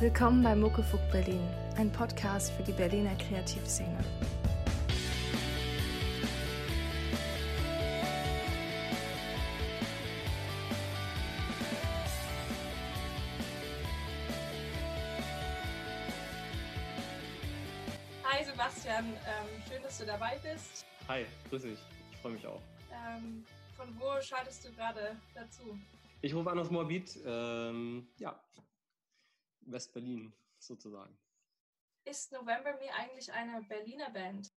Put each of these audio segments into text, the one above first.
Willkommen bei Muckefuck Berlin, ein Podcast für die Berliner Kreativszene. Hi Sebastian, ähm, schön, dass du dabei bist. Hi, grüß dich. Ich freue mich auch. Ähm, von wo schaltest du gerade dazu? Ich rufe an aus Moabit, ähm, ja, West-Berlin sozusagen. Ist November Me eigentlich eine Berliner Band?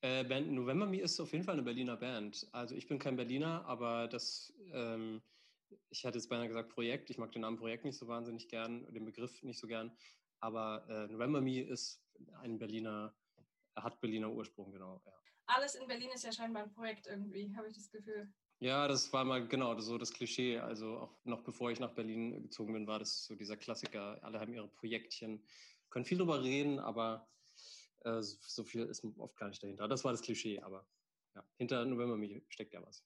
Äh, Band November Me ist auf jeden Fall eine Berliner Band. Also ich bin kein Berliner, aber das, ähm, ich hatte jetzt beinahe gesagt Projekt. Ich mag den Namen Projekt nicht so wahnsinnig gern, den Begriff nicht so gern. Aber äh, November Me ist ein Berliner, hat Berliner Ursprung, genau. Ja. Alles in Berlin ist ja scheinbar ein Projekt irgendwie, habe ich das Gefühl. Ja, das war mal genau so das Klischee. Also auch noch bevor ich nach Berlin gezogen bin, war das so dieser Klassiker. Alle haben ihre Projektchen, können viel drüber reden, aber äh, so viel ist oft gar nicht dahinter. Das war das Klischee, aber ja, hinter November Me steckt ja was.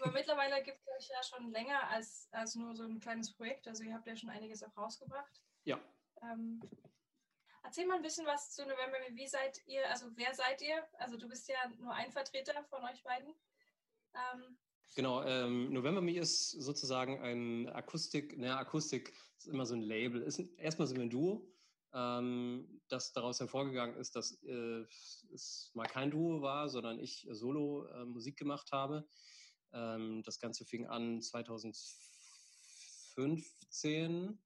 Aber mittlerweile gibt es euch ja schon länger als, als nur so ein kleines Projekt. Also ihr habt ja schon einiges auch rausgebracht. Ja. Ähm, erzähl mal ein bisschen was zu November Me. Wie seid ihr, also wer seid ihr? Also du bist ja nur ein Vertreter von euch beiden. Ähm, genau, ähm, November Me ist sozusagen ein Akustik, naja, Akustik ist immer so ein Label. Ist erstmal so ein Duo, ähm, das daraus hervorgegangen ist, dass äh, es mal kein Duo war, sondern ich solo äh, Musik gemacht habe. Ähm, das Ganze fing an 2015,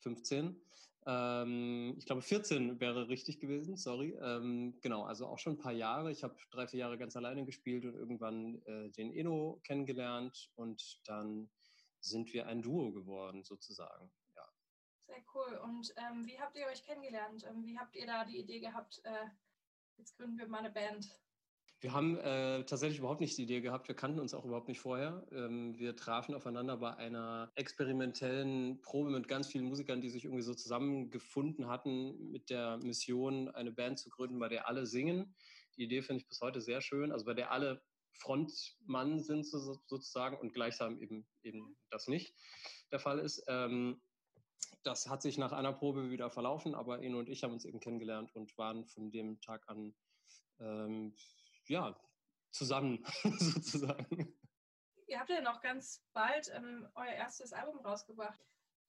15 ähm, ich glaube, 14 wäre richtig gewesen, sorry. Ähm, genau, also auch schon ein paar Jahre. Ich habe drei, vier Jahre ganz alleine gespielt und irgendwann äh, den Eno kennengelernt und dann sind wir ein Duo geworden, sozusagen. Ja. Sehr cool. Und ähm, wie habt ihr euch kennengelernt? Ähm, wie habt ihr da die Idee gehabt, äh, jetzt gründen wir mal eine Band? Wir haben äh, tatsächlich überhaupt nicht die Idee gehabt. Wir kannten uns auch überhaupt nicht vorher. Ähm, wir trafen aufeinander bei einer experimentellen Probe mit ganz vielen Musikern, die sich irgendwie so zusammengefunden hatten mit der Mission, eine Band zu gründen, bei der alle singen. Die Idee finde ich bis heute sehr schön. Also bei der alle Frontmann sind so, sozusagen und gleichsam eben, eben das nicht der Fall ist. Ähm, das hat sich nach einer Probe wieder verlaufen, aber Eno und ich haben uns eben kennengelernt und waren von dem Tag an ähm, ja, zusammen sozusagen. Ihr habt ja noch ganz bald ähm, euer erstes Album rausgebracht.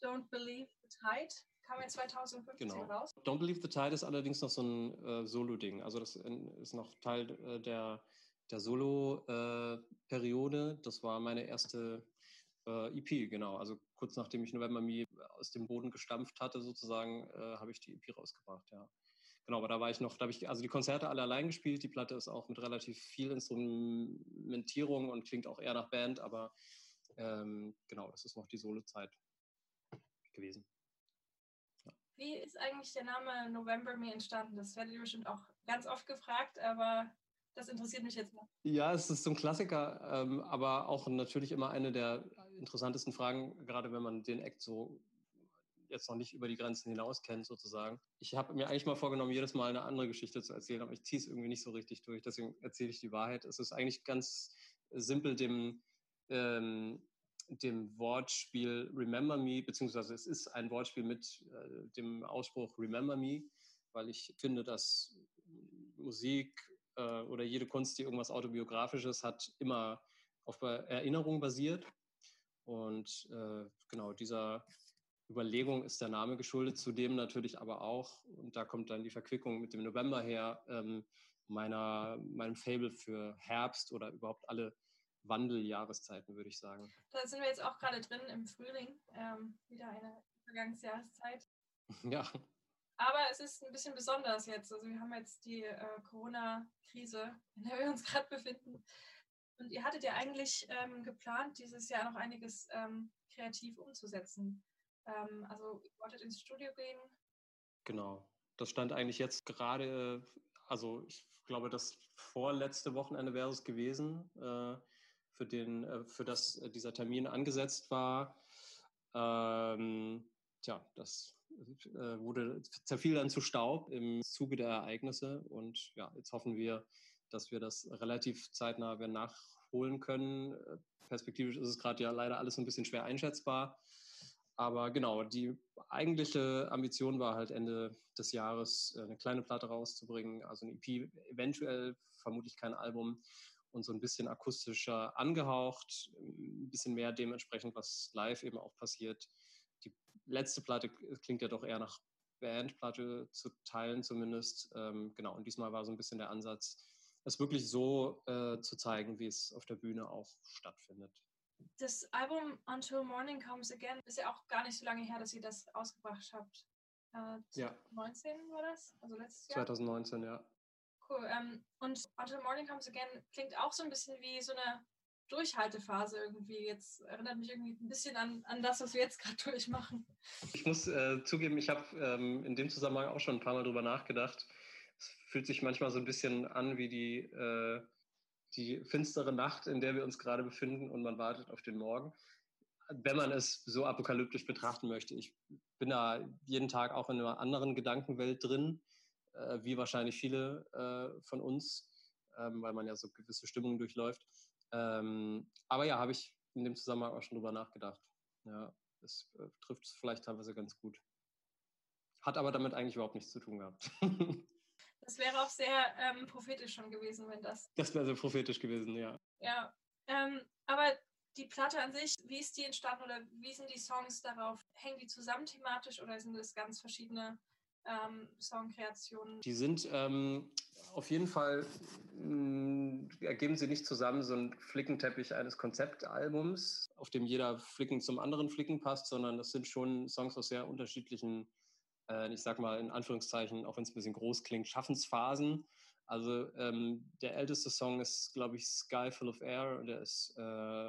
Don't Believe the Tide kam ja 2015 genau. raus. Don't Believe the Tide ist allerdings noch so ein äh, Solo-Ding. Also das ist noch Teil äh, der, der Solo-Periode. Äh, das war meine erste äh, EP, genau. Also kurz nachdem ich November Me aus dem Boden gestampft hatte, sozusagen, äh, habe ich die EP rausgebracht, ja. Genau, aber da war ich noch, da habe ich also die Konzerte alle allein gespielt. Die Platte ist auch mit relativ viel Instrumentierung und klingt auch eher nach Band, aber ähm, genau, das ist noch die Solo-Zeit gewesen. Ja. Wie ist eigentlich der Name November Me entstanden? Das werdet ihr bestimmt auch ganz oft gefragt, aber das interessiert mich jetzt noch. Ja, es ist so ein Klassiker, ähm, aber auch natürlich immer eine der interessantesten Fragen, gerade wenn man den Act so jetzt noch nicht über die Grenzen hinaus kennt, sozusagen. Ich habe mir eigentlich mal vorgenommen, jedes Mal eine andere Geschichte zu erzählen, aber ich ziehe es irgendwie nicht so richtig durch. Deswegen erzähle ich die Wahrheit. Es ist eigentlich ganz simpel dem, ähm, dem Wortspiel Remember Me, beziehungsweise es ist ein Wortspiel mit äh, dem Ausspruch Remember Me, weil ich finde, dass Musik äh, oder jede Kunst, die irgendwas Autobiografisches hat, immer auf Erinnerung basiert. Und äh, genau dieser Überlegung ist der Name geschuldet, zudem natürlich aber auch, und da kommt dann die Verquickung mit dem November her, ähm, meiner, meinem Fable für Herbst oder überhaupt alle Wandeljahreszeiten, würde ich sagen. Da sind wir jetzt auch gerade drin im Frühling, ähm, wieder eine Übergangsjahreszeit. Ja. Aber es ist ein bisschen besonders jetzt. Also wir haben jetzt die äh, Corona-Krise, in der wir uns gerade befinden. Und ihr hattet ja eigentlich ähm, geplant, dieses Jahr noch einiges ähm, kreativ umzusetzen. Ähm, also ihr wolltet ins Studio gehen? Genau. Das stand eigentlich jetzt gerade, also ich glaube, das vorletzte Wochenende wäre es gewesen, äh, für, den, äh, für das äh, dieser Termin angesetzt war. Ähm, tja, das äh, wurde, zerfiel dann zu Staub im Zuge der Ereignisse und ja, jetzt hoffen wir, dass wir das relativ zeitnah nachholen können. Perspektivisch ist es gerade ja leider alles ein bisschen schwer einschätzbar. Aber genau, die eigentliche Ambition war halt Ende des Jahres äh, eine kleine Platte rauszubringen, also ein EP, eventuell vermutlich kein Album und so ein bisschen akustischer angehaucht, ein bisschen mehr dementsprechend, was live eben auch passiert. Die letzte Platte klingt ja doch eher nach Bandplatte zu teilen zumindest. Ähm, genau, und diesmal war so ein bisschen der Ansatz, es wirklich so äh, zu zeigen, wie es auf der Bühne auch stattfindet. Das Album Until Morning Comes Again ist ja auch gar nicht so lange her, dass ihr das ausgebracht habt. Äh, ja. 19 war das? Also letztes Jahr? 2019, ja. Cool. Ähm, und Until Morning Comes Again klingt auch so ein bisschen wie so eine Durchhaltephase irgendwie. Jetzt erinnert mich irgendwie ein bisschen an, an das, was wir jetzt gerade durchmachen. Ich muss äh, zugeben, ich habe ähm, in dem Zusammenhang auch schon ein paar Mal drüber nachgedacht. Es fühlt sich manchmal so ein bisschen an wie die, äh, die finstere Nacht, in der wir uns gerade befinden und man wartet auf den Morgen. Wenn man es so apokalyptisch betrachten möchte. Ich bin da jeden Tag auch in einer anderen Gedankenwelt drin, äh, wie wahrscheinlich viele äh, von uns, ähm, weil man ja so gewisse Stimmungen durchläuft. Ähm, aber ja, habe ich in dem Zusammenhang auch schon drüber nachgedacht. Ja, das äh, trifft es vielleicht teilweise ganz gut. Hat aber damit eigentlich überhaupt nichts zu tun gehabt. das wäre auch sehr ähm, prophetisch schon gewesen, wenn das. Das wäre sehr prophetisch gewesen, ja. Ja. Ähm, aber die Platte an sich, wie ist die entstanden oder wie sind die Songs darauf? Hängen die zusammen thematisch oder sind das ganz verschiedene ähm, Songkreationen? Die sind ähm, auf jeden Fall, mh, mm, ergeben sie nicht zusammen so ein Flickenteppich eines Konzeptalbums, auf dem jeder Flicken zum anderen Flicken passt, sondern das sind schon Songs aus sehr unterschiedlichen, ich sag mal in Anführungszeichen, auch wenn es ein bisschen groß klingt, Schaffensphasen. Also ähm, der älteste Song ist, glaube ich, Sky Full of Air. Der ist äh,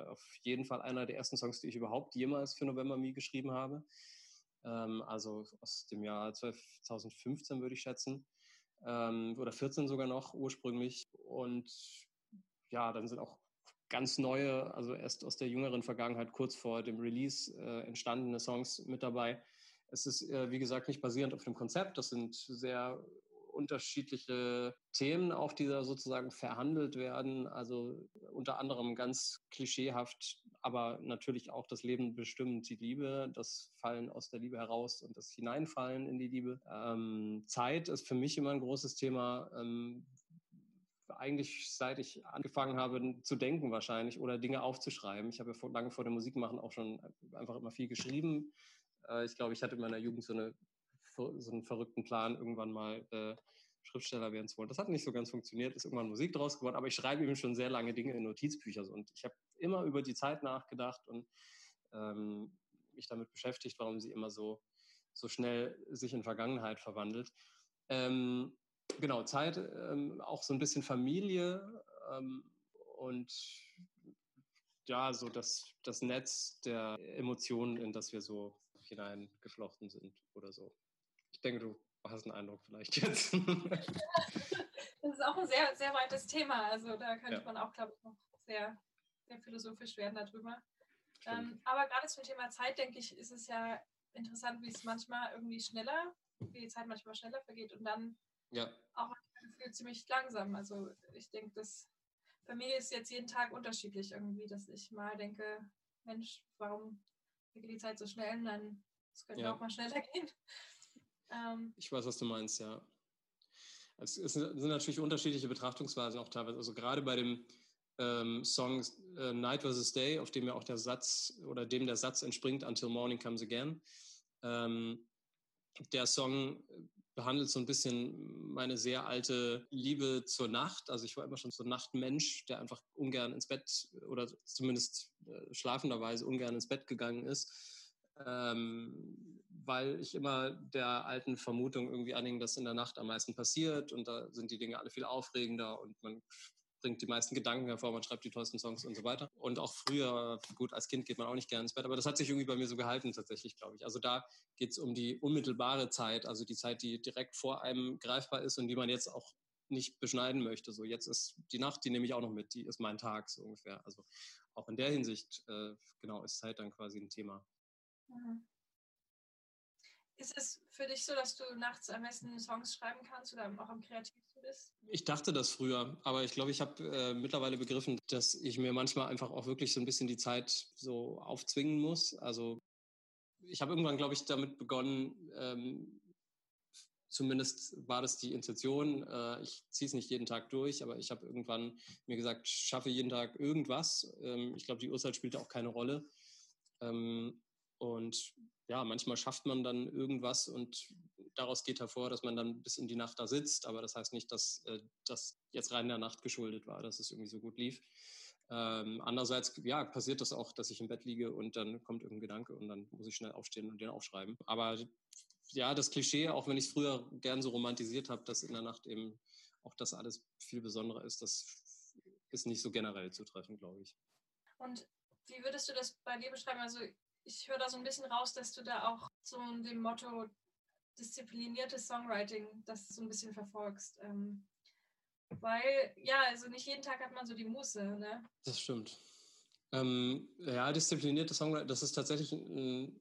auf jeden Fall einer der ersten Songs, die ich überhaupt jemals für November Me geschrieben habe ähm, also aus dem Jahr 2015 würde ich schätzen, ähm, oder 14 sogar noch ursprünglich. Und ja, dann sind auch ganz neue, also erst aus der jüngeren Vergangenheit, kurz vor dem Release äh, entstandene Songs mit dabei. Es ist, äh, wie gesagt, nicht basierend auf dem Konzept. Das sind sehr unterschiedliche Themen auch, die da sozusagen verhandelt werden. Also unter anderem ganz klischeehaft, aber natürlich auch das Leben bestimmt die Liebe, das Fallen aus der Liebe heraus und das Hineinfallen in die Liebe. Ähm, Zeit ist für mich immer ein großes Thema. Ähm, eigentlich seit ich angefangen habe zu denken wahrscheinlich oder Dinge aufzuschreiben. Ich habe ja vor, lange vor dem Musikmachen auch schon einfach immer viel geschrieben. Äh, ich glaube, ich hatte in meiner Jugend so eine so einen verrückten Plan, irgendwann mal äh, Schriftsteller werden zu wollen. Das hat nicht so ganz funktioniert, ist irgendwann Musik draus geworden, aber ich schreibe eben schon sehr lange Dinge in Notizbücher. Und ich habe immer über die Zeit nachgedacht und ähm, mich damit beschäftigt, warum sie immer so, so schnell sich in Vergangenheit verwandelt. Ähm, genau, Zeit, ähm, auch so ein bisschen Familie ähm, und ja, so das, das Netz der Emotionen, in das wir so hineingeflochten sind oder so denke, du hast einen Eindruck vielleicht jetzt. das ist auch ein sehr, sehr weites Thema. Also da könnte ja. man auch, glaube ich, noch sehr, sehr philosophisch werden darüber. Ähm, aber gerade zum Thema Zeit, denke ich, ist es ja interessant, wie es manchmal irgendwie schneller, wie die Zeit manchmal schneller vergeht und dann ja. auch Gefühl ziemlich langsam. Also ich denke, dass bei mir ist jetzt jeden Tag unterschiedlich irgendwie, dass ich mal denke, Mensch, warum geht die Zeit so schnell? Und dann es könnte ja. auch mal schneller gehen. Ähm, ich weiß, was du meinst, ja. Es, es, sind natürlich unterschiedliche Betrachtungsweisen auch teilweise. Also gerade bei dem ähm, Song äh, Night vs. Day, auf dem ja auch der Satz oder dem der Satz entspringt, Until Morning Comes Again. Ähm, der Song behandelt so ein bisschen meine sehr alte Liebe zur Nacht. Also ich war immer schon so ein Nachtmensch, der einfach ungern ins Bett oder zumindest äh, schlafenderweise ungern ins Bett gegangen ist. Ähm, weil ich immer der alten Vermutung irgendwie anhing, dass in der Nacht am meisten passiert und da sind die Dinge alle viel aufregender und man bringt die meisten Gedanken hervor, man schreibt die tollsten Songs und so weiter. Und auch früher, gut, als Kind geht man auch nicht gerne ins Bett, aber das hat sich irgendwie bei mir so gehalten tatsächlich, glaube ich. Also da geht es um die unmittelbare Zeit, also die Zeit, die direkt vor einem greifbar ist und die man jetzt auch nicht beschneiden möchte. So jetzt ist die Nacht, die nehme ich auch noch mit, die ist mein Tag so ungefähr. Also auch in der Hinsicht, äh, genau, ist Zeit dann quasi ein Thema. Mhm. Ist es für dich so, dass du nachts am besten Songs schreiben kannst oder auch am kreativsten bist? Ich dachte das früher, aber ich glaube, ich habe äh, mittlerweile begriffen, dass ich mir manchmal einfach auch wirklich so ein bisschen die Zeit so aufzwingen muss. Also ich habe irgendwann, glaube ich, damit begonnen, ähm, zumindest war das die Intention. Äh, ich ziehe es nicht jeden Tag durch, aber ich habe irgendwann mir gesagt, schaffe jeden Tag irgendwas. Ähm, ich glaube, die Uhrzeit spielt auch keine Rolle. Ähm, und ja, manchmal schafft man dann irgendwas und daraus geht hervor, dass man dann bis in die Nacht da sitzt. Aber das heißt nicht, dass äh, das jetzt rein der Nacht geschuldet war, dass es irgendwie so gut lief. Ähm, andererseits, ja, passiert das auch, dass ich im Bett liege und dann kommt irgendein Gedanke und dann muss ich schnell aufstehen und den aufschreiben. Aber ja, das Klischee, auch wenn ich es früher gern so romantisiert habe, dass in der Nacht eben auch das alles viel besonderer ist, das ist nicht so generell zu treffen, glaube ich. Und wie würdest du das bei dir beschreiben? Also ich höre da so ein bisschen raus, dass du da auch so dem Motto diszipliniertes Songwriting, das so ein bisschen verfolgst. Ähm, weil, ja, also nicht jeden Tag hat man so die Muße, ne? Das stimmt. Ähm, ja, diszipliniertes Songwriting, das ist tatsächlich ein,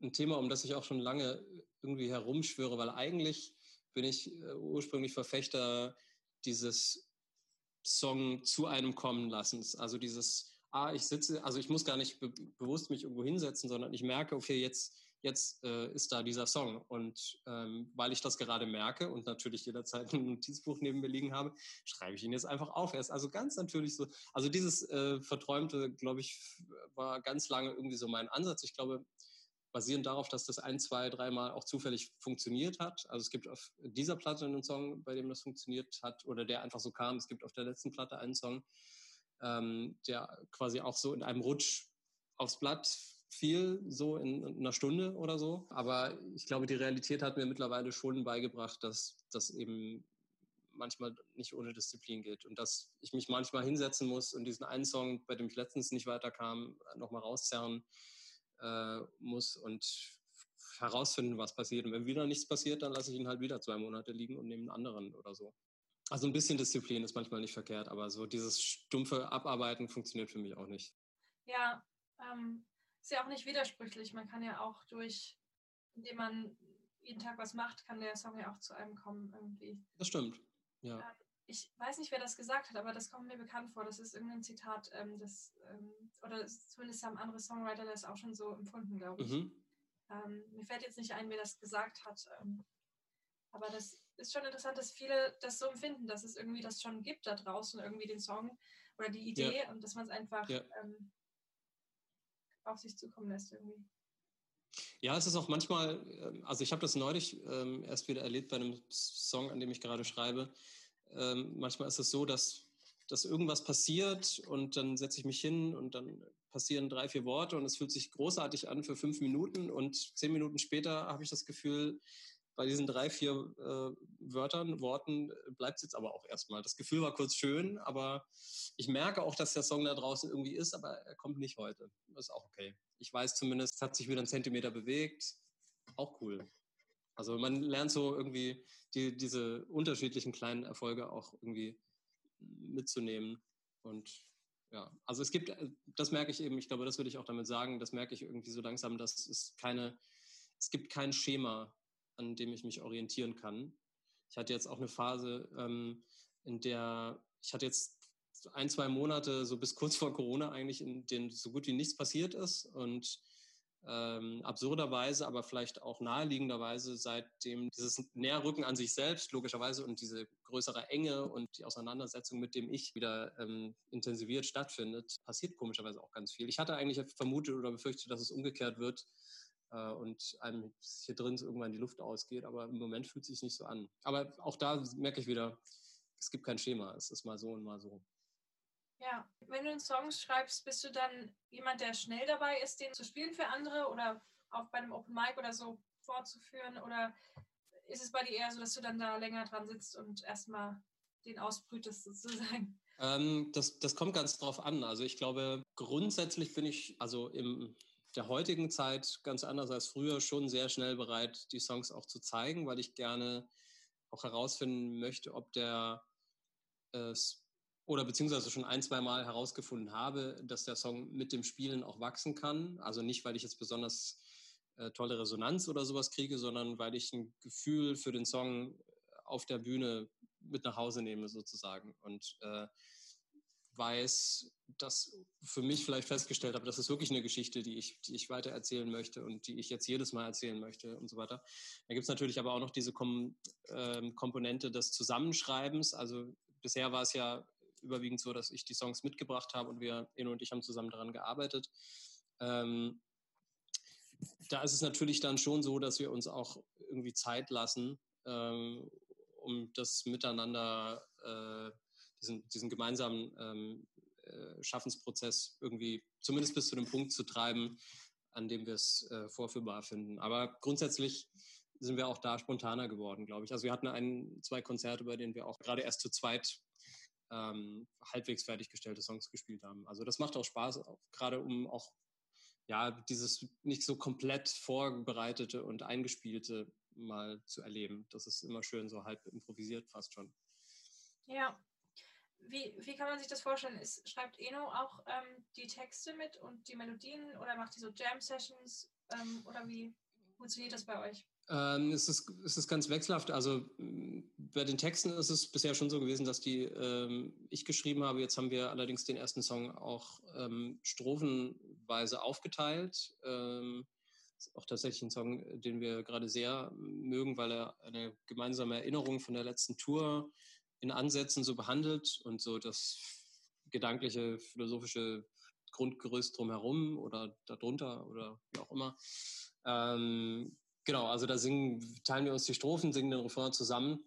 ein, Thema, um das ich auch schon lange irgendwie herumschwöre, weil eigentlich bin ich äh, ursprünglich Verfechter dieses Song zu einem kommen lassens. Also dieses, ah, ich sitze, also ich muss gar nicht be bewusst mich irgendwo hinsetzen, sondern ich merke, okay, jetzt jetzt äh, ist da dieser Song. Und ähm, weil ich das gerade merke und natürlich jederzeit ein Notizbuch neben mir liegen habe, schreibe ich ihn jetzt einfach auf. Er ist also ganz natürlich so, also dieses äh, Verträumte, glaube ich, war ganz lange irgendwie so mein Ansatz. Ich glaube, basierend darauf, dass das ein, zwei, dreimal auch zufällig funktioniert hat. Also es gibt auf dieser Platte einen Song, bei dem das funktioniert hat oder der einfach so kam. Es gibt auf der letzten Platte einen Song, ähm, der quasi auch so in einem Rutsch aufs Blatt viel, so in, in, einer Stunde oder so. Aber ich glaube, die Realität hat mir mittlerweile schon beigebracht, dass das eben manchmal nicht ohne Disziplin geht und dass ich mich manchmal hinsetzen muss und diesen einen Song, bei dem ich letztens nicht weiterkam, nochmal rauszerren äh, muss und herausfinden, was passiert. Und wenn wieder nichts passiert, dann lasse ich ihn halt wieder zwei Monate liegen und nehme einen anderen oder so. Also ein bisschen Disziplin ist manchmal nicht verkehrt, aber so dieses stumpfe Abarbeiten funktioniert für mich auch nicht. Ja, ähm, ist ja auch nicht widersprüchlich. Man kann ja auch durch, indem man jeden Tag was macht, kann der Song ja auch zu einem kommen irgendwie. Das stimmt, ja. Ähm, ich weiß nicht, wer das gesagt hat, aber das kommt mir bekannt vor. Das ist irgendein Zitat, ähm, das, ähm, oder zumindest haben andere Songwriter das auch schon so empfunden, glaube ich. Mhm. Ähm, mir fällt jetzt nicht ein, wer das gesagt hat. Aber das ist schon interessant, dass viele das so empfinden, dass es irgendwie das schon gibt da draußen, irgendwie den Song oder die Idee ja. und dass man es einfach ja. ähm, auf sich zukommen lässt irgendwie. Ja, es ist auch manchmal, ähm, also ich habe das neulich ähm, erst wieder erlebt bei einem Song, an dem ich gerade schreibe. Ähm, manchmal ist es so, dass, dass irgendwas passiert und dann setze ich mich hin und dann passieren drei, vier Worte und es fühlt sich großartig an für fünf Minuten und zehn Minuten später habe ich das Gefühl, bei diesen drei, vier äh, Wörtern, Worten bleibt es jetzt aber auch erstmal. Das Gefühl war kurz schön, aber ich merke auch, dass der Song da draußen irgendwie ist, aber er kommt nicht heute. Das ist auch okay. Ich weiß zumindest, es hat sich wieder einen Zentimeter bewegt. Auch cool. Also man lernt so irgendwie die, diese unterschiedlichen kleinen Erfolge auch irgendwie mitzunehmen. Und ja, also es gibt, das merke ich eben, ich glaube, das würde ich auch damit sagen, das merke ich irgendwie so langsam, dass es keine, es gibt kein Schema an dem ich mich orientieren kann. Ich hatte jetzt auch eine Phase, ähm, in der ich hatte jetzt ein, zwei Monate, so bis kurz vor Corona eigentlich, in denen so gut wie nichts passiert ist und ähm, absurderweise, aber vielleicht auch naheliegenderweise, seitdem dieses Näherrücken an sich selbst, logischerweise, und diese größere Enge und die Auseinandersetzung mit dem Ich wieder ähm, intensiviert stattfindet, passiert komischerweise auch ganz viel. Ich hatte eigentlich vermutet oder befürchtet, dass es umgekehrt wird, und einem hier drin irgendwann die Luft ausgeht. Aber im Moment fühlt es sich nicht so an. Aber auch da merke ich wieder, es gibt kein Schema. Es ist mal so und mal so. Ja, wenn du einen Song schreibst, bist du dann jemand, der schnell dabei ist, den zu spielen für andere oder auch bei einem Open Mic oder so vorzuführen? Oder ist es bei dir eher so, dass du dann da länger dran sitzt und erstmal den ausbrütest sozusagen? Ähm, das, das kommt ganz drauf an. Also ich glaube, grundsätzlich bin ich, also im der heutigen Zeit ganz anders als früher schon sehr schnell bereit, die Songs auch zu zeigen, weil ich gerne auch herausfinden möchte, ob der äh, oder beziehungsweise schon ein, zwei Mal herausgefunden habe, dass der Song mit dem Spielen auch wachsen kann. Also nicht, weil ich jetzt besonders äh, tolle Resonanz oder sowas kriege, sondern weil ich ein Gefühl für den Song auf der Bühne mit nach Hause nehme sozusagen. Und äh, weiß, dass für mich vielleicht festgestellt habe, das ist wirklich eine Geschichte, die ich, die ich weiter erzählen möchte und die ich jetzt jedes Mal erzählen möchte und so weiter. Da gibt es natürlich aber auch noch diese Kom ähm, Komponente des Zusammenschreibens. Also bisher war es ja überwiegend so, dass ich die Songs mitgebracht habe und wir, Eno und ich, haben zusammen daran gearbeitet. Ähm, da ist es natürlich dann schon so, dass wir uns auch irgendwie Zeit lassen, ähm, um das miteinander, äh, diesen, diesen gemeinsamen ähm, äh, Schaffensprozess irgendwie zumindest bis zu dem Punkt zu treiben, an dem wir es äh, vorführbar finden. Aber grundsätzlich sind wir auch da spontaner geworden, glaube ich. Also wir hatten ein, zwei Konzerte, bei denen wir auch gerade erst zu zweit ähm, halbwegs fertiggestellte Songs gespielt haben. Also das macht auch Spaß, auch gerade um auch ja dieses nicht so komplett vorbereitete und eingespielte mal zu erleben. Das ist immer schön so halb improvisiert fast schon. Ja, wie, wie kann man sich das vorstellen? Ist, schreibt Eno auch ähm, die Texte mit und die Melodien oder macht die so Jam-Sessions ähm, oder wie funktioniert das bei euch? Ähm, es, ist, es ist ganz wechselhaft. Also bei den Texten ist es bisher schon so gewesen, dass die ähm, ich geschrieben habe. Jetzt haben wir allerdings den ersten Song auch ähm, strophenweise aufgeteilt. Ähm, ist auch tatsächlich ein Song, den wir gerade sehr mögen, weil er eine gemeinsame Erinnerung von der letzten Tour in Ansätzen so behandelt und so das gedankliche, philosophische Grundgerüst drumherum oder darunter oder wie auch immer. Ähm, genau, also da singen, teilen wir uns die Strophen, singen den Refrain zusammen.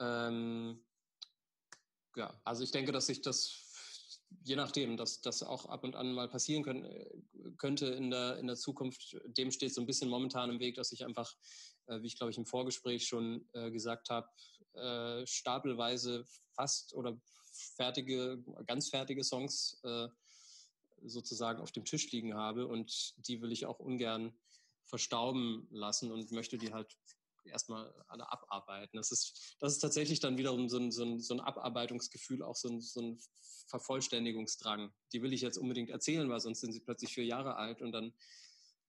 Ähm, ja, also ich denke, dass sich das je nachdem, dass das auch ab und an mal passieren können, könnte in der, in der Zukunft, dem steht so ein bisschen momentan im Weg, dass ich einfach, äh, wie ich glaube ich im Vorgespräch schon äh, gesagt habe, äh, stapelweise fast oder fertige, ganz fertige Songs äh, sozusagen auf dem Tisch liegen habe und die will ich auch ungern verstauben lassen und möchte die halt erstmal alle abarbeiten. Das ist, das ist tatsächlich dann wiederum so ein, so ein, so ein Abarbeitungsgefühl, auch so ein, so ein Vervollständigungsdrang. Die will ich jetzt unbedingt erzählen, weil sonst sind sie plötzlich vier Jahre alt und dann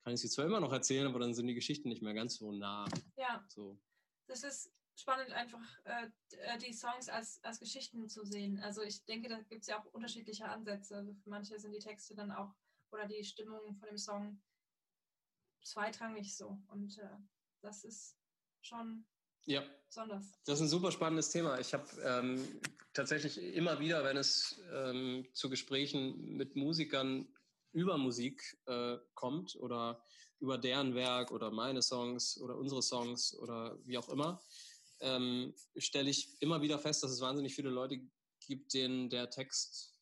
kann ich sie zwar immer noch erzählen, aber dann sind die Geschichten nicht mehr ganz so nah. Ja. So. Das ist spannend, einfach äh, äh, die Songs als, als Geschichten zu sehen. Also ich denke, da gibt es ja auch unterschiedliche Ansätze. Also für manche sind die Texte dann auch oder die Stimmung von dem Song zweitrangig so. Und äh, das ist schon ja. besonders. Das ist ein super spannendes Thema. Ich habe ähm, tatsächlich immer wieder, wenn es ähm, zu Gesprächen mit Musikern über Musik äh, kommt oder über deren Werk oder meine Songs oder unsere Songs oder wie auch immer, ähm, stelle ich immer wieder fest, dass es wahnsinnig viele Leute gibt, denen der Text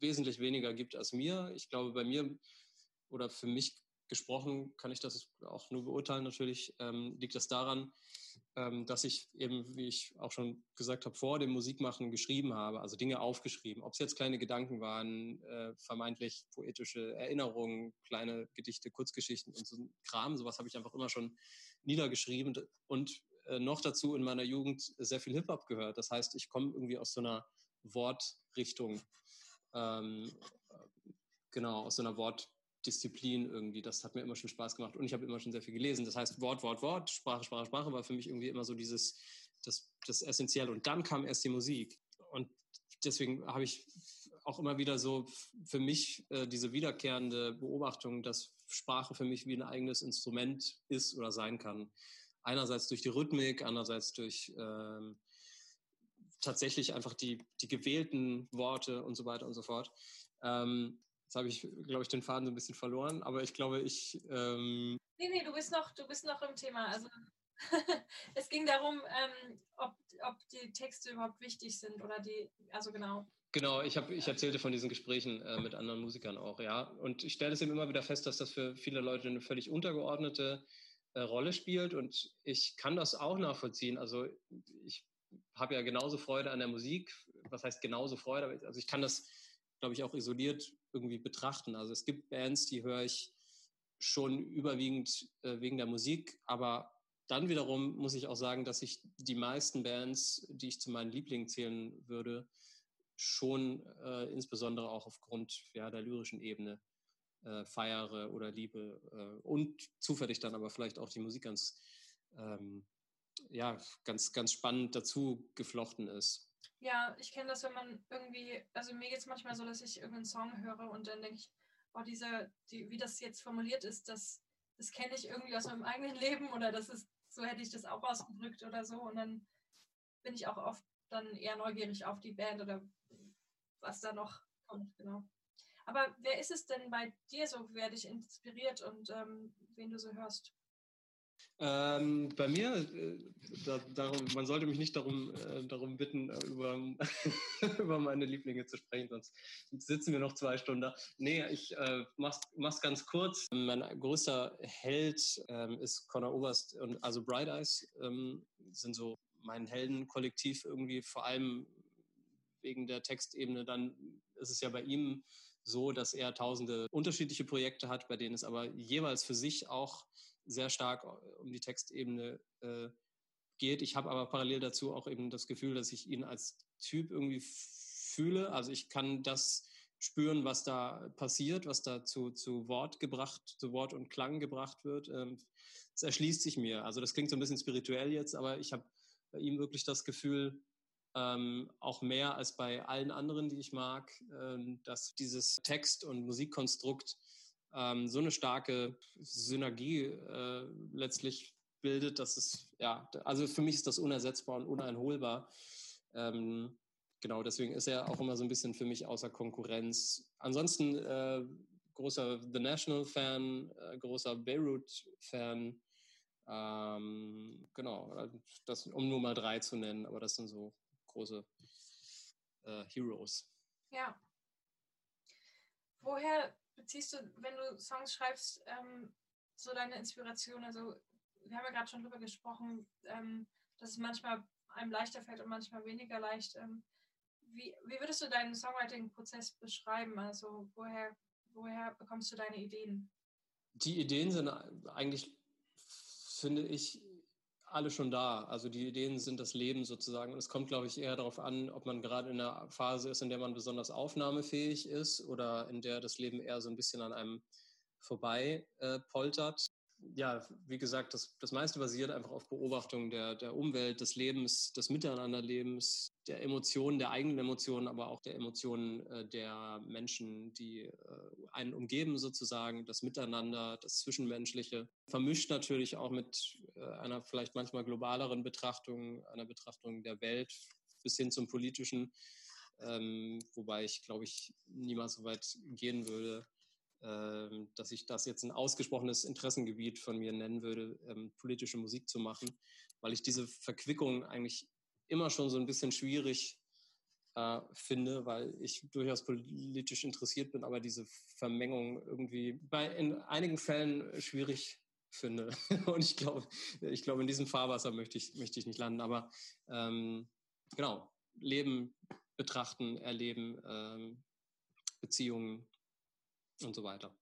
wesentlich weniger gibt als mir. Ich glaube, bei mir oder für mich gesprochen kann ich das auch nur beurteilen. Natürlich ähm, liegt das daran, ähm, dass ich eben, wie ich auch schon gesagt habe, vor dem Musikmachen geschrieben habe, also Dinge aufgeschrieben. Ob es jetzt kleine Gedanken waren, äh, vermeintlich poetische Erinnerungen, kleine Gedichte, Kurzgeschichten und so ein Kram, sowas habe ich einfach immer schon niedergeschrieben und äh, noch dazu in meiner Jugend sehr viel Hip-Hop gehört. Das heißt, ich komme irgendwie aus so einer Wortrichtung, ähm, genau, aus so einer Wortdisziplin irgendwie. Das hat mir immer schon Spaß gemacht und ich habe immer schon sehr viel gelesen. Das heißt, Wort, Wort, Wort, Sprache, Sprache, Sprache war für mich irgendwie immer so dieses, das, das Essentielle. Und dann kam erst die Musik. Und deswegen habe ich auch immer wieder so für mich äh, diese wiederkehrende Beobachtung, dass Sprache für mich wie ein eigenes Instrument ist oder sein kann einerseits durch die Rhythmik, andererseits durch ähm, tatsächlich einfach die, die gewählten Worte und so weiter und so fort. Ähm, jetzt habe ich, glaube ich, den Faden so ein bisschen verloren, aber ich glaube, ich. Ähm nee, nee, du bist noch, du bist noch im Thema. Also es ging darum, ähm, ob, ob die Texte überhaupt wichtig sind oder die, also genau. Genau, ich, hab, ich erzählte von diesen Gesprächen äh, mit anderen Musikern auch, ja. Und ich stelle es eben immer wieder fest, dass das für viele Leute eine völlig untergeordnete äh, Rolle spielt. Und ich kann das auch nachvollziehen. Also ich habe ja genauso Freude an der Musik. Was heißt genauso Freude? Also ich kann das, glaube ich, auch isoliert irgendwie betrachten. Also es gibt Bands, die höre ich schon überwiegend äh, wegen der Musik, aber dann wiederum muss ich auch sagen, dass ich die meisten Bands, die ich zu meinen Lieblingen zählen würde, schon äh, insbesondere auch aufgrund ja, der lyrischen Ebene äh, feiere oder liebe äh, und zufällig dann aber vielleicht auch die Musik ganz, ähm, ja, ganz, ganz spannend dazu geflochten ist. Ja, ich kenne das, wenn man irgendwie, also mir geht es manchmal so, dass ich irgendeinen Song höre und dann denke ich, oh, diese, die, wie das jetzt formuliert ist, das, das kenne ich irgendwie aus meinem eigenen Leben oder das ist, so hätte ich das auch ausgedrückt oder so. Und dann bin ich auch oft dann eher neugierig auf die Band oder was da noch kommt, genau. Aber wer ist es denn bei dir so, wer dich inspiriert und ähm, wen du so hörst? Ähm, bei mir, äh, da, darum, man sollte mich nicht darum, äh, darum bitten, äh, über, über meine Lieblinge zu sprechen, sonst sitzen wir noch zwei Stunden. Nee, ich äh, mach's, mach's ganz kurz. Mein größter Held ähm, ist Connor Oberst und also Bright Eyes ähm, sind so mein Heldenkollektiv irgendwie, vor allem wegen der Textebene. Dann ist es ja bei ihm so, dass er tausende unterschiedliche Projekte hat, bei denen es aber jeweils für sich auch sehr stark äh, um die Textebene äh, geht. Ich habe aber parallel dazu auch eben das Gefühl, dass ich ihn als Typ irgendwie fühle. Also ich kann das spüren, was da passiert, was da zu, zu Wort gebracht, zu Wort und Klang gebracht wird. Ähm, es erschließt sich mir. Also das klingt so ein bisschen spirituell jetzt, aber ich habe bei ihm wirklich das Gefühl, ähm, auch mehr als bei allen anderen, die ich mag, ähm, dass dieses Text- und Musikkonstrukt ähm, so eine starke Synergie äh, letztlich bildet, dass es, ja, also für mich ist das unersetzbar und uneinholbar. Ähm, genau, deswegen ist er auch immer so ein bisschen für mich außer Konkurrenz. Ansonsten äh, großer The National-Fan, äh, großer Beirut-Fan. Ähm, genau, das, um nur mal drei zu nennen, aber das sind so große äh, Heroes. Ja. Woher beziehst du, wenn du Songs schreibst, ähm, so deine Inspiration? Also, wir haben ja gerade schon drüber gesprochen, ähm, dass es manchmal einem leichter fällt und manchmal weniger leicht. Ähm, wie, wie würdest du deinen Songwriting-Prozess beschreiben? Also, woher, woher bekommst du deine Ideen? Die Ideen sind eigentlich, finde ich, alle schon da. Also die Ideen sind das Leben sozusagen. Und es kommt, glaube ich, eher darauf an, ob man gerade in einer Phase ist, in der man besonders aufnahmefähig ist oder in der das Leben eher so ein bisschen an einem vorbei äh, poltert ja, wie gesagt, das, das meiste basiert einfach auf Beobachtung der, der Umwelt, des Lebens, des Miteinanderlebens, der Emotionen, der eigenen Emotionen, aber auch der Emotionen äh, der Menschen, die äh, einen umgeben sozusagen, das Miteinander, das Zwischenmenschliche. Vermischt natürlich auch mit äh, einer vielleicht manchmal globaleren Betrachtung, einer Betrachtung der Welt bis hin zum politischen, ähm, wobei ich, glaube ich, niemals so weit gehen würde, dass ich das jetzt ein ausgesprochenes Interessengebiet von mir nennen würde, ähm, politische Musik zu machen, weil ich diese Verquickung eigentlich immer schon so ein bisschen schwierig äh, finde, weil ich durchaus politisch interessiert bin, aber diese Vermengung irgendwie bei in einigen Fällen schwierig finde. Und ich glaube, ich glaube, in diesem Fahrwasser möchte ich, möchte ich nicht landen. Aber ähm, genau, Leben betrachten, erleben, ähm, Beziehungen, und so weiter.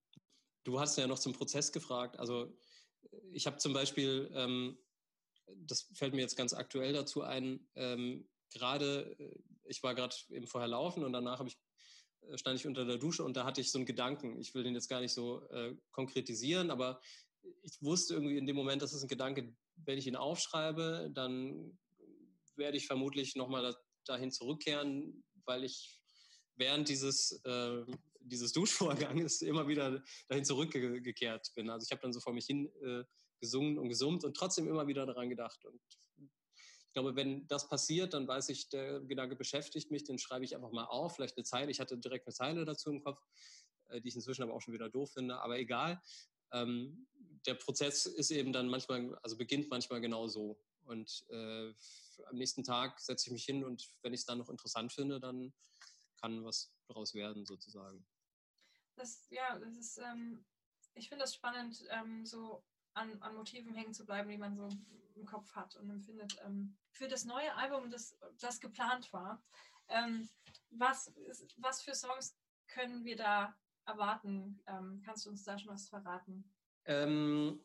Du hast ja noch zum Prozess gefragt. Also ich habe zum Beispiel, ähm, das fällt mir jetzt ganz aktuell dazu ein, ähm, gerade, äh, ich war gerade eben vorher laufen und danach ich, äh, stand ich unter der Dusche und da hatte ich so einen Gedanken. Ich will den jetzt gar nicht so äh, konkretisieren, aber ich wusste irgendwie in dem Moment, das ist ein Gedanke, wenn ich ihn aufschreibe, dann werde ich vermutlich nochmal dahin zurückkehren, weil ich während dieses äh, dieses Duschvorganges immer wieder dahin zurückgekehrt bin. Also ich habe dann so vor mich hin äh, gesungen und gesummt und trotzdem immer wieder daran gedacht. Und ich glaube, wenn das passiert, dann weiß ich, der Gedanke beschäftigt mich, den schreibe ich einfach mal auf, vielleicht eine Zeile. Ich hatte direkt eine Zeile dazu im Kopf, äh, die ich inzwischen aber auch schon wieder doof finde, aber egal. Ähm, der Prozess ist eben dann manchmal, also beginnt manchmal genau so. Und äh, am nächsten Tag setze ich mich hin und wenn ich es dann noch interessant finde, dann kann was daraus werden sozusagen das, ja, das ist, ähm, ich finde das spannend, ähm, so an, an Motiven hängen zu bleiben, die man so im Kopf hat und empfindet. Ähm, für das neue Album, das, das geplant war, ähm, was, was für Songs können wir da erwarten? Ähm, kannst du uns da schon was verraten? Ähm,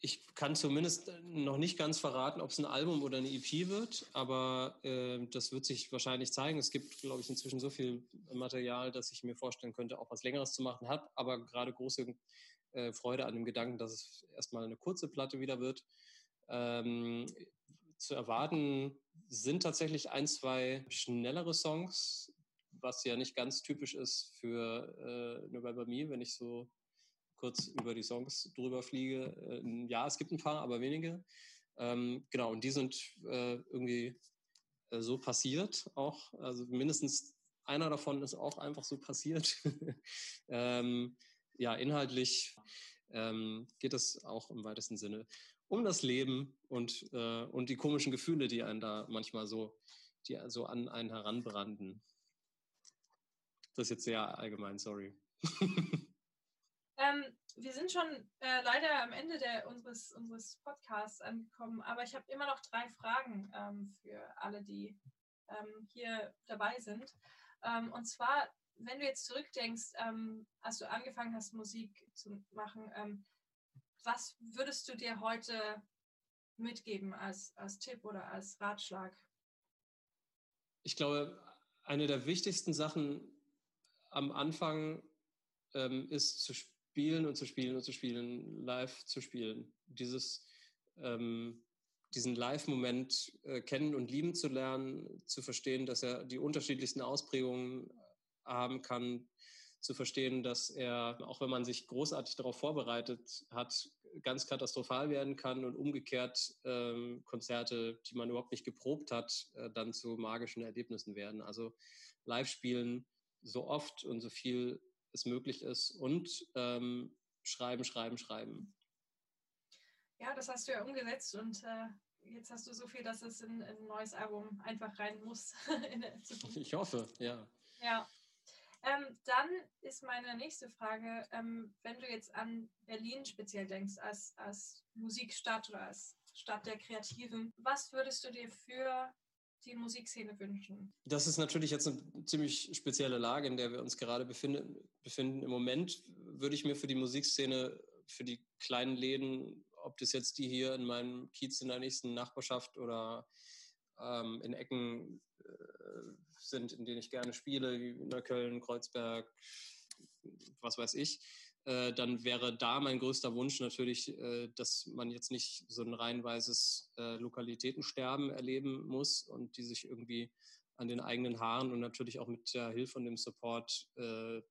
ich kann zumindest noch nicht ganz verraten, ob es ein Album oder eine EP wird, aber äh, das wird sich wahrscheinlich zeigen. Es gibt, glaube ich, inzwischen so viel Material, dass ich mir vorstellen könnte, auch was Längeres zu machen. Habe aber gerade große äh, Freude an dem Gedanken, dass es erstmal eine kurze Platte wieder wird. Ähm, zu erwarten sind tatsächlich ein, zwei schnellere Songs, was ja nicht ganz typisch ist für äh, November Me, wenn ich so kurz über die Songs drüber fliege. Äh, ja, es gibt ein paar, aber wenige. Ähm, genau, und die sind äh, irgendwie äh, so passiert auch. Also mindestens einer davon ist auch einfach so passiert. ähm, ja, inhaltlich ähm, geht es auch im weitesten Sinne um das Leben und, äh, und die komischen Gefühle, die einen da manchmal so, die so an einen heranbranden. Das ist jetzt sehr allgemein, sorry. ähm, wir sind schon äh, leider am Ende der, unseres, unseres Podcasts angekommen, aber ich habe immer noch drei Fragen ähm, für alle, die ähm, hier dabei sind. Ähm, und zwar, wenn du jetzt zurückdenkst, ähm, als du angefangen hast, Musik zu machen, ähm, was würdest du dir heute mitgeben als, als Tipp oder als Ratschlag? Ich glaube, eine der wichtigsten Sachen am Anfang ist zu spielen und zu spielen und zu spielen, live zu spielen. Dieses, ähm, diesen Live-Moment äh, kennen und lieben zu lernen, zu verstehen, dass er die unterschiedlichsten Ausprägungen haben kann, zu verstehen, dass er, auch wenn man sich großartig darauf vorbereitet hat, ganz katastrophal werden kann und umgekehrt ähm, Konzerte, die man überhaupt nicht geprobt hat, äh, dann zu magischen Erlebnissen werden. Also live spielen so oft und so viel es möglich ist und ähm, schreiben, schreiben, schreiben. Ja, das hast du ja umgesetzt und äh, jetzt hast du so viel, dass es in, in ein neues Album einfach rein muss. Ich hoffe, ja. Ja. Ähm, dann ist meine nächste Frage, ähm, wenn du jetzt an Berlin speziell denkst, als, als Musikstadt oder als Stadt der Kreativen, was würdest du dir für die Musikszene wünschen? Das ist natürlich jetzt eine ziemlich spezielle Lage, in der wir uns gerade befinden. befinden. Im Moment würde ich mir für die Musikszene, für die kleinen Läden, ob das jetzt die hier in meinem Kiez in der nächsten Nachbarschaft oder ähm, in Ecken äh, sind, in denen ich gerne spiele, wie in Köln, Kreuzberg, was weiß ich, äh, dann wäre da mein größter Wunsch natürlich, äh, dass man jetzt nicht so ein reihenweises äh, Lokalitätensterben erleben muss und die sich irgendwie an den eigenen Haaren und natürlich auch mit der Hilfe und dem Support äh,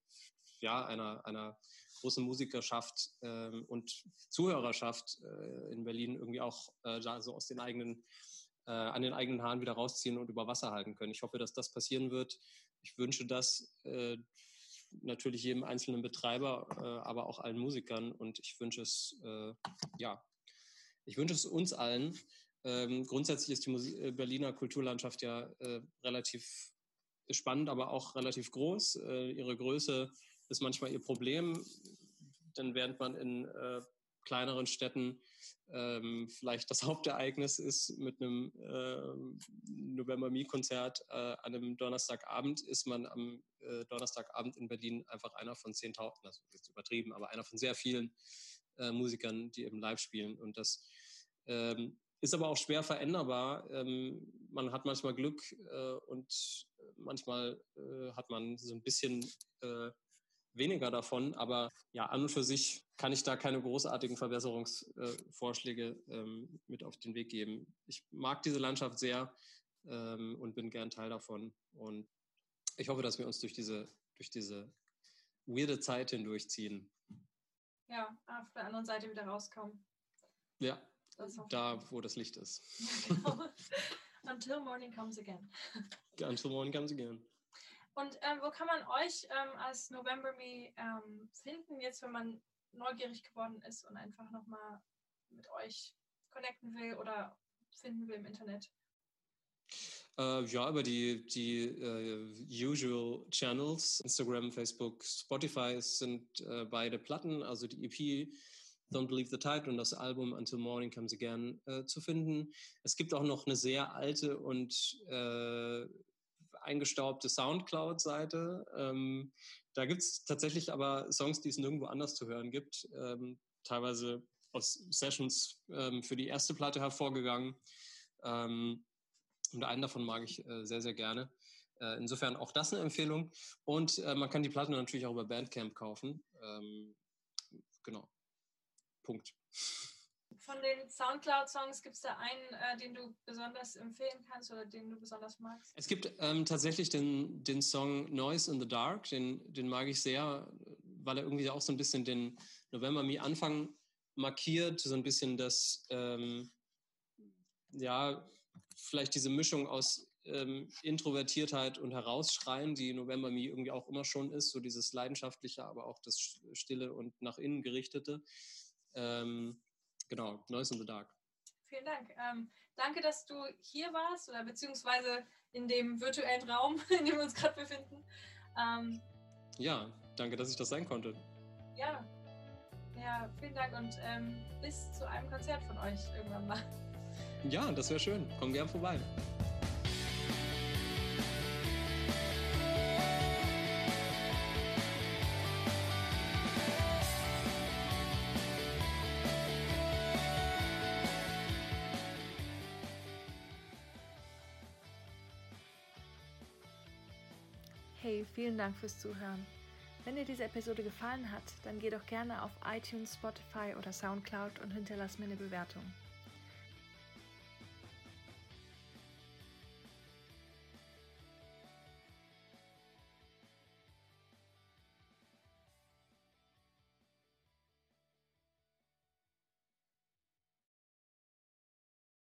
ja, einer, einer großen Musikerschaft ähm, und Zuhörerschaft äh, in Berlin irgendwie auch da so aus den eigenen an den eigenen Haaren wieder rausziehen und über Wasser halten können. Ich hoffe, dass das passieren wird. Ich wünsche das natürlich jedem einzelnen Betreiber, äh, aber auch allen Musikern und ich wünsche es, äh, ja, ich wünsche es uns allen. Ähm, grundsätzlich ist die Musik äh, Berliner Kulturlandschaft ja äh, relativ spannend, aber auch relativ groß. ihre Größe ist manchmal ihr Problem. Dann während man in kleineren Städten ähm, vielleicht das Hauptereignis ist mit einem äh, November Me-Konzert äh, an einem Donnerstagabend, ist man am äh, Donnerstagabend in Berlin einfach einer von 10.000, das ist übertrieben, aber einer von sehr vielen äh, Musikern, die eben live spielen. Und das ähm, ist aber auch schwer veränderbar. Ähm, man hat manchmal Glück äh, und manchmal äh, hat man so ein bisschen weniger davon. Aber ja, an und für sich kann ich da keine großartigen Verbesserungsvorschläge ähm, mit auf den Weg geben. Ich mag diese Landschaft sehr ähm, und bin gern Teil davon. Und ich hoffe, dass wir uns durch diese, durch diese weirde Zeit hindurchziehen. Ja, auf der anderen Seite wieder rauskommen. Ja, da, wo das Licht ist. Genau. Until morning comes again. Until morning comes again. Und ähm, wo kann man euch ähm, als November Me ähm, finden, jetzt wenn man neugierig geworden ist und einfach nochmal mit euch connecten will oder finden will im Internet? Äh, ja, über die, die uh, usual Channels, Instagram, Facebook, Spotify sind äh, beide Platten, also die EP Don't Believe the Tide und das Album Until Morning Comes Again äh, zu finden. Es gibt auch noch eine sehr alte und äh, eingestaubte Soundcloud-Seite. Ähm, da gibt es tatsächlich aber Songs, die es nirgendwo anders zu hören gibt. Ähm, teilweise aus Sessions ähm, für die erste Platte hervorgegangen. Ähm, und einen davon mag ich äh, sehr, sehr gerne. Äh, insofern auch das eine Empfehlung. Und äh, man kann die Platte natürlich auch über Bandcamp kaufen. Ähm, genau. Punkt. Von den Soundcloud-Songs gibt es da einen, äh, den du besonders empfehlen kannst oder den du besonders magst? Es gibt ähm, tatsächlich den, den Song Noise in the Dark, den, den mag ich sehr, weil er irgendwie auch so ein bisschen den November Me Anfang markiert, so ein bisschen das, ähm, ja, vielleicht diese Mischung aus ähm, Introvertiertheit und Herausschreien, die November Me irgendwie auch immer schon ist, so dieses leidenschaftliche, aber auch das Stille und nach innen gerichtete. Ähm, genau, Noise in the Dark. Vielen Dank. Ähm, danke, dass du hier warst oder beziehungsweise in dem virtuellen Raum, in dem wir uns gerade befinden. Ähm, ja, danke, dass ich das sein konnte. Ja, ja, vielen Dank und ähm, bis zu einem Konzert von euch irgendwann mal. Ja, das wäre schön. Komm gern vorbei. Vielen Dank fürs Zuhören. Wenn dir diese Episode gefallen hat, dann geh doch gerne auf iTunes, Spotify oder SoundCloud und hinterlass mir eine Bewertung.